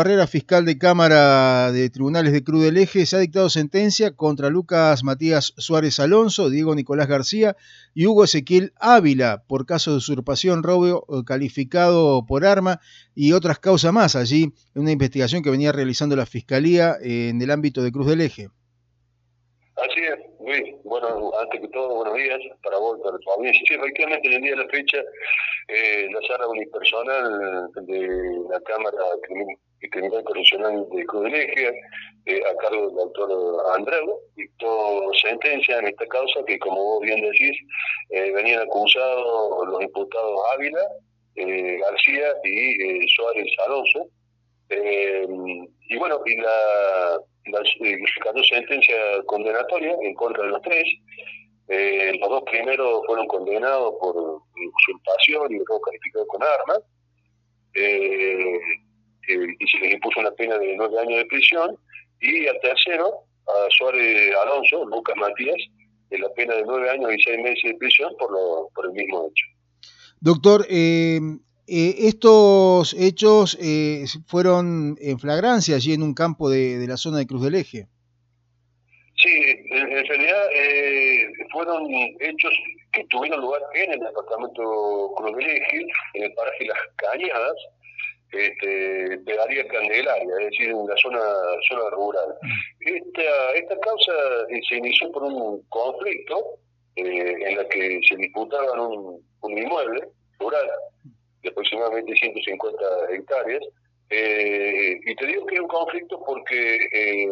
Barrera, fiscal de Cámara de Tribunales de Cruz del Eje, se ha dictado sentencia contra Lucas Matías Suárez Alonso, Diego Nicolás García y Hugo Ezequiel Ávila por caso de usurpación, robo eh, calificado por arma y otras causas más allí en una investigación que venía realizando la Fiscalía en el ámbito de Cruz del Eje. Así es, Luis. Bueno, antes que todo, buenos días para vos, para tu audiencia. Sí, efectivamente, en el día de la fecha, eh, la sala unipersonal de la Cámara Criminal Correccional de Cruz del Eje, eh, a cargo del doctor Andreu, dictó sentencia en esta causa que, como vos bien decís, eh, venían acusados los imputados Ávila, eh, García y Suárez Alonso. Y bueno, y la la, sentencia condenatoria en contra de los tres. Eh, los dos primeros fueron condenados por usurpación y robo calificado con armas. Eh, eh, y se les impuso una pena de nueve años de prisión. Y al tercero, a Suárez Alonso, Lucas Matías, la pena de nueve años y seis meses de prisión por, lo, por el mismo hecho. Doctor, eh, eh, estos hechos eh, fueron en flagrancia allí en un campo de, la zona de Cruz del Eje. Sí, en, realidad eh, fueron hechos que tuvieron lugar en el departamento Cruz del Eje, en el paraje Las Cañadas, este, área candelaria, es decir, en la zona, zona rural. Esta, esta causa se inició por un conflicto en la que se disputaban un inmueble rural de aproximadamente 150 hectáreas. Eh, y te digo que es un conflicto porque eh,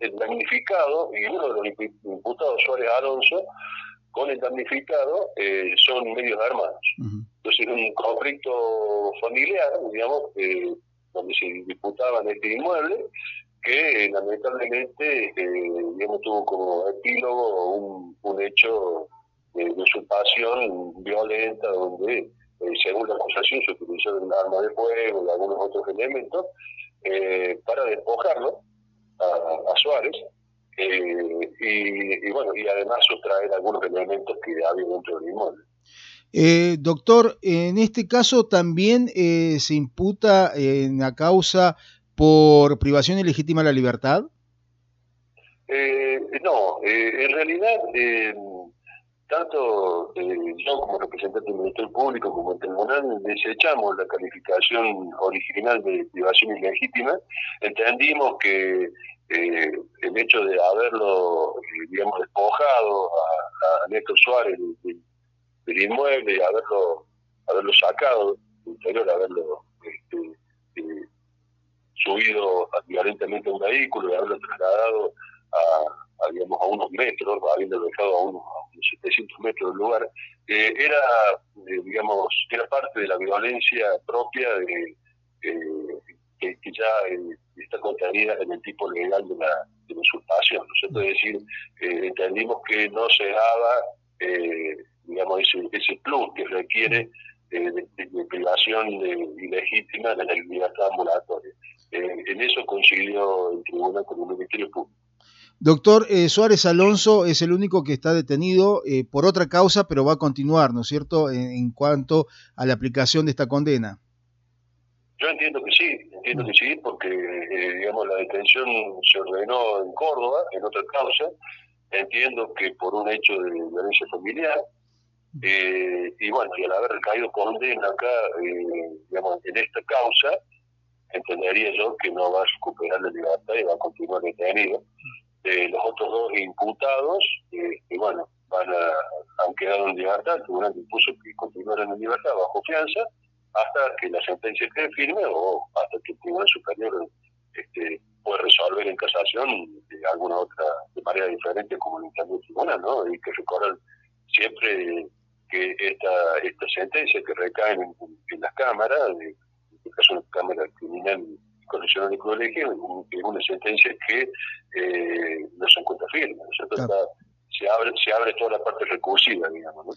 el damnificado y uno de los imputados, Suárez Alonso, con el damnificado eh, son medios armados. Entonces es un conflicto familiar, digamos, donde se disputaban este inmueble, que lamentablemente digamos, tuvo como epílogo un, un hecho de usurpación violenta donde eh, según la acusación, se utilizó un arma de fuego y algunos otros elementos eh, para despojarlo a, Suárez eh, y, bueno, y además sustraer algunos elementos que había dentro del inmueble. doctor, en este caso también se imputa en la causa por privación ilegítima de la libertad. no, en realidad tanto eh, yo como representante del Ministerio Público como el Tribunal desechamos la calificación original de privación ilegítima, entendimos que eh, el hecho de haberlo, eh, digamos, despojado a, a Néstor Suárez del, inmueble haberlo, haberlo sacado del interior, haberlo este, subido violentamente a un vehículo y haberlo trasladado a, digamos, a unos metros, habiendo dejado a unos, 700 metros del lugar, eh, era, eh, digamos, era parte de la violencia propia de, eh, que, ya está contenida en el tipo legal de la, de usurpación. ¿no es decir, entendimos que no se daba, digamos, ese, ese plus que requiere de, privación ilegítima de la libertad ambulatoria. en eso coincidió el tribunal con el Ministerio Público. Doctor eh, Suárez Alonso es el único que está detenido eh, por otra causa, pero va a continuar, ¿no es cierto?, en, cuanto a la aplicación de esta condena. Yo entiendo que sí, entiendo que sí, porque, eh, digamos, la detención se ordenó en Córdoba, en otra causa. Entiendo que por un hecho de violencia familiar. y bueno, y al haber caído condena acá, digamos, en esta causa, entendería yo que no va a recuperar la libertad y va a continuar detenido los otros dos imputados, eh, bueno, van a, han quedado en libertad, el tribunal impuso que continuaran en libertad bajo fianza hasta que la sentencia esté firme o hasta que el Tribunal Superior este, pueda resolver en casación de alguna otra, de manera diferente como el tribunal, ¿no? Y que recorran siempre que esta, esta sentencia que recae en, en las cámaras, en este caso en la Cámara Criminal Correccional de Colegio, es una sentencia que eh, no se encuentra firme. se, abre, se abre toda la parte recursiva, digamos. ¿no?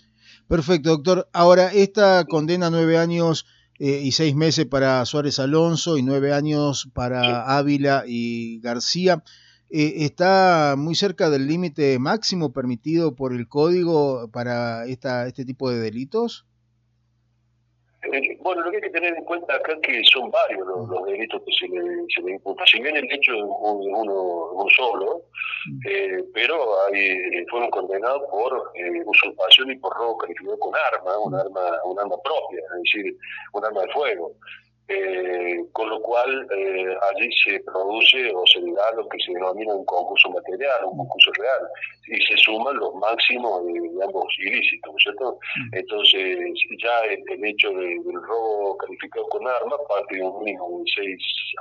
Perfecto, doctor. Ahora, esta condena nueve años eh, y seis meses para Suárez Alonso y nueve años para Ávila y García. Eh, ¿Está muy cerca del límite máximo permitido por el código para esta, este tipo de delitos? Eh, bueno, lo que hay que tener en cuenta acá es que son varios los, delitos que se le, se le imputan. Si bien el hecho de uno, solo, eh, pero hay, fueron condenados por eh, usurpación y por robo calificado con arma, un arma, un arma propia, es decir, un arma de fuego. Eh, con lo cual eh, allí se produce o se da lo que se denomina un concurso material, un concurso real, y se suman los máximos de, ambos ilícitos, ¿cierto? Mm. Entonces, ya el, hecho del robo calificado con armas parte de un mínimo de 6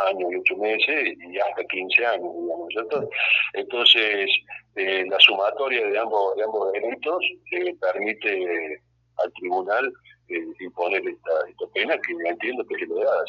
años y 8 meses y hasta 15 años, digamos, ¿cierto? Entonces, eh, la sumatoria de ambos, de ambos delitos permite al tribunal eh, imponer esta, pena que entiendo que se lo da.